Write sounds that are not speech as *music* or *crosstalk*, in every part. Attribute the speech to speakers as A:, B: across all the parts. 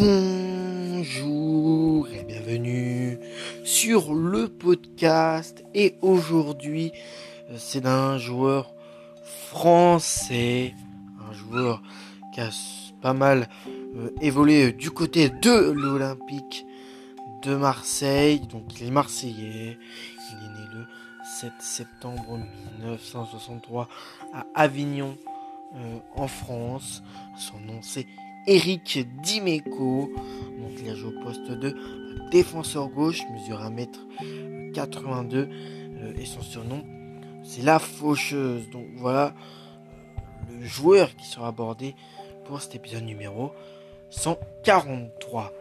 A: Bonjour et bienvenue sur le podcast. Et aujourd'hui, c'est d'un joueur français, un joueur qui a pas mal euh, évolué du côté de l'Olympique de Marseille. Donc il est marseillais. Il est né le 7 septembre 1963 à Avignon euh, en France. Son nom c'est Eric Dimeco. Donc il a joué au poste de défenseur gauche, mesure 1m82 euh, et son surnom c'est la faucheuse. Donc voilà le joueur qui sera abordé pour cet épisode numéro 143.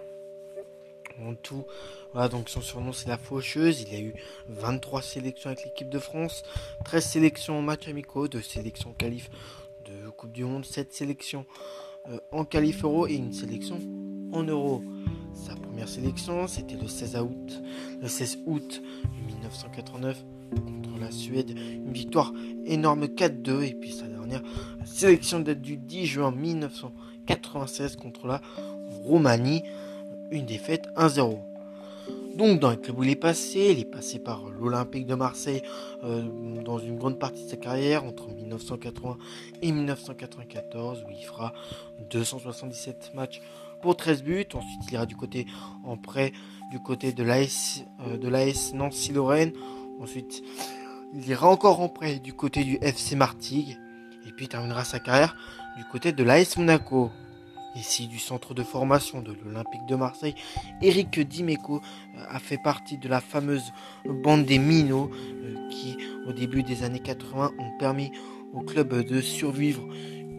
A: En tout, voilà, donc son surnom c'est la faucheuse. Il a eu 23 sélections avec l'équipe de France, 13 sélections en match amicaux, 2 sélections qualif de Coupe du Monde, 7 sélections euh, en qualif euro et une sélection en euro. Sa première sélection, c'était le 16 août, le 16 août 1989 contre la Suède. Une victoire énorme 4-2 et puis sa dernière sélection date du 10 juin 1996 contre la Roumanie. Une défaite 1-0. Donc dans le club où il est passé, il est passé par l'Olympique de Marseille euh, dans une grande partie de sa carrière entre 1980 et 1994 où il fera 277 matchs pour 13 buts. Ensuite il ira du côté en prêt du côté de l'AS euh, de l'AS Nancy-Lorraine. Ensuite il ira encore en prêt du côté du FC Martigues et puis terminera sa carrière du côté de l'AS Monaco. Ici du centre de formation de l'Olympique de Marseille, Eric Dimeco euh, a fait partie de la fameuse bande des minots euh, qui, au début des années 80, ont permis au club de survivre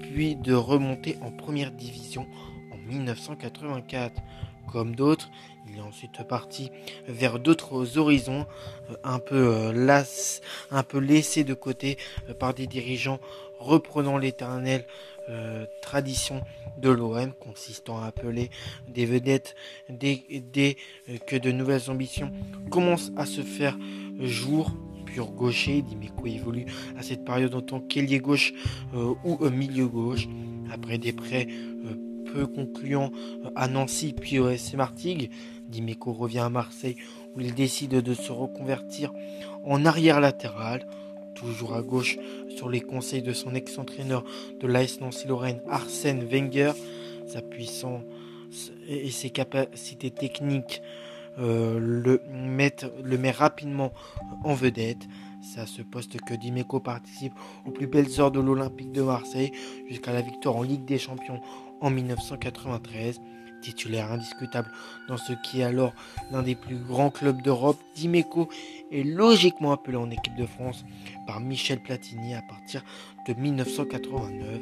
A: puis de remonter en première division 1984. Comme d'autres, il est ensuite parti vers d'autres horizons, euh, un peu las, un peu laissé de côté par des dirigeants reprenant l'éternel euh, tradition de l'OM consistant à appeler des vedettes dès, euh, que de nouvelles ambitions commencent à se faire jour. Pur gaucher, Dimeco évolue à cette période en tant qu'ailier gauche euh, ou milieu gauche. Après des prêts peu concluants à Nancy puis au SC Martigues, Dimeco revient à Marseille où il décide de se reconvertir en arrière latéral toujours à gauche sur les conseils de son ex-entraîneur de l'AS Nancy-Lorraine, Arsène Wenger. Sa puissance et ses capacités techniques euh, le, mettent, rapidement en vedette. C'est à ce poste que Dimeco participe aux plus belles heures de l'Olympique de Marseille jusqu'à la victoire en Ligue des Champions en 1993 titulaire indiscutable dans ce qui est alors l'un des plus grands clubs d'Europe, Dimeco est logiquement appelé en équipe de France par Michel Platini à partir de 1989.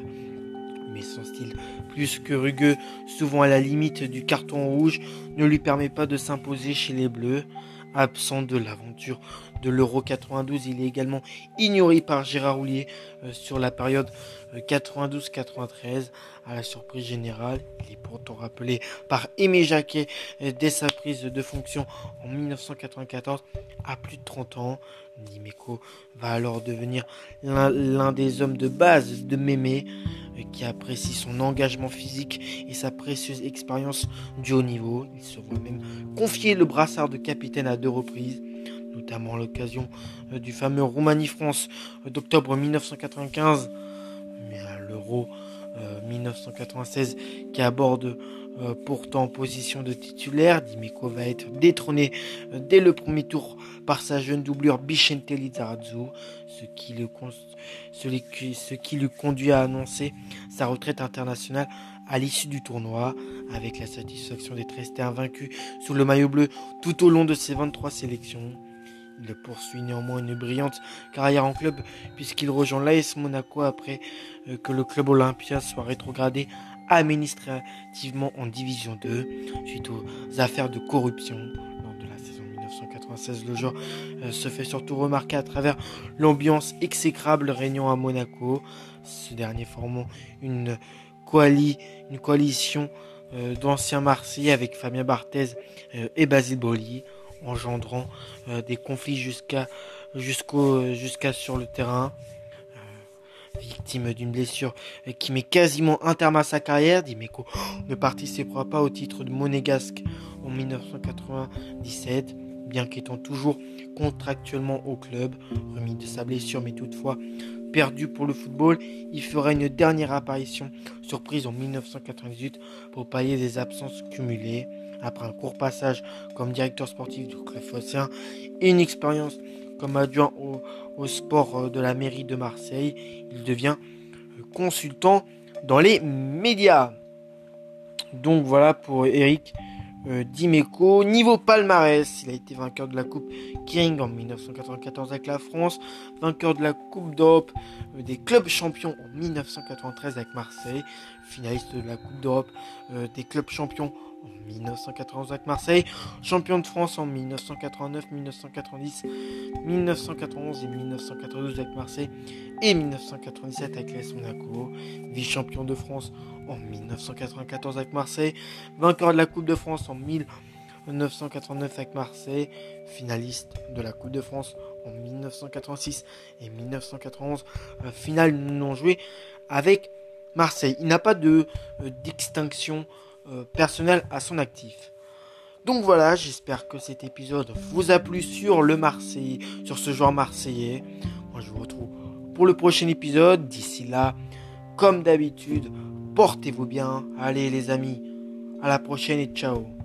A: Mais son style plus que rugueux, souvent à la limite du carton rouge, ne lui permet pas de s'imposer chez les Bleus. Absent de l'aventure de l'Euro 92, il est également ignoré par Gérard Roulier euh, sur la période 92-93. Euh, à la surprise générale, il est pourtant rappelé par Aimé Jacquet euh, dès sa prise de fonction en 1994 à plus de 30 ans. Nimeco va alors devenir l'un des hommes de base de Mémé qui apprécie son engagement physique et sa précieuse expérience du haut niveau. Il se voit même confier le brassard de capitaine à deux reprises, notamment à l'occasion euh, du fameux Roumanie-France euh, d'octobre 1995, mais à l'Euro 1996 euh, qui aborde pourtant en position de titulaire. Dimiko va être détrôné dès le premier tour par sa jeune doublure Bichente Lizarazu, ce qui, le, conduit à annoncer sa retraite internationale à l'issue du tournoi, avec la satisfaction d'être resté invaincu sous le maillot bleu tout au long de ses 23 sélections. Il poursuit néanmoins une brillante carrière en club puisqu'il rejoint l'AS Monaco après euh, que le club Olympia soit rétrogradé administrativement en Division 2 suite aux affaires de corruption. Lors de la saison 1996, le joueur euh, se fait surtout remarquer à travers l'ambiance exécrable régnant à Monaco, ce dernier formant une coalition euh, d'anciens Marseillais avec Fabien Barthez euh, et Basile Boli, engendrant des conflits jusqu'à jusqu'au jusqu'à sur le terrain. Victime d'une blessure qui met quasiment un terme à sa carrière, Dimeco *gasps* ne participera pas au titre de monégasque en 1997, bien qu'étant toujours contractuellement au club, remis de sa blessure mais toutefois perdu pour le football, il fera une dernière apparition surprise en 1998 pour pallier des absences cumulées. Après un court passage comme directeur sportif du club phocéen et une expérience comme adjoint au, sport euh, de la mairie de Marseille, il devient euh, consultant dans les médias. Donc voilà pour Eric euh, Dimeco. Niveau palmarès, il a été vainqueur de la Coupe King en 1994 avec la France, vainqueur de la Coupe d'Europe des clubs champions en 1993 avec Marseille, finaliste de la Coupe d'Europe des clubs champions en 1991 avec Marseille, champion de France en 1989, 1990, 1991 et 1992 avec Marseille et 1997 avec l'AS Monaco, vice-champion de France en 1994 avec Marseille, vainqueur de la Coupe de France en 1989 avec Marseille, finaliste de la Coupe de France en 1986 et 1991, finale non jouée avec Marseille. Il n'a pas de euh, d'extinction euh, personnelle à son actif. Donc voilà, j'espère que cet épisode vous a plu sur le Marseille, sur ce joueur marseillais. Moi je vous retrouve pour le prochain épisode. D'ici là, comme d'habitude, portez-vous bien. Allez les amis, à la prochaine et ciao.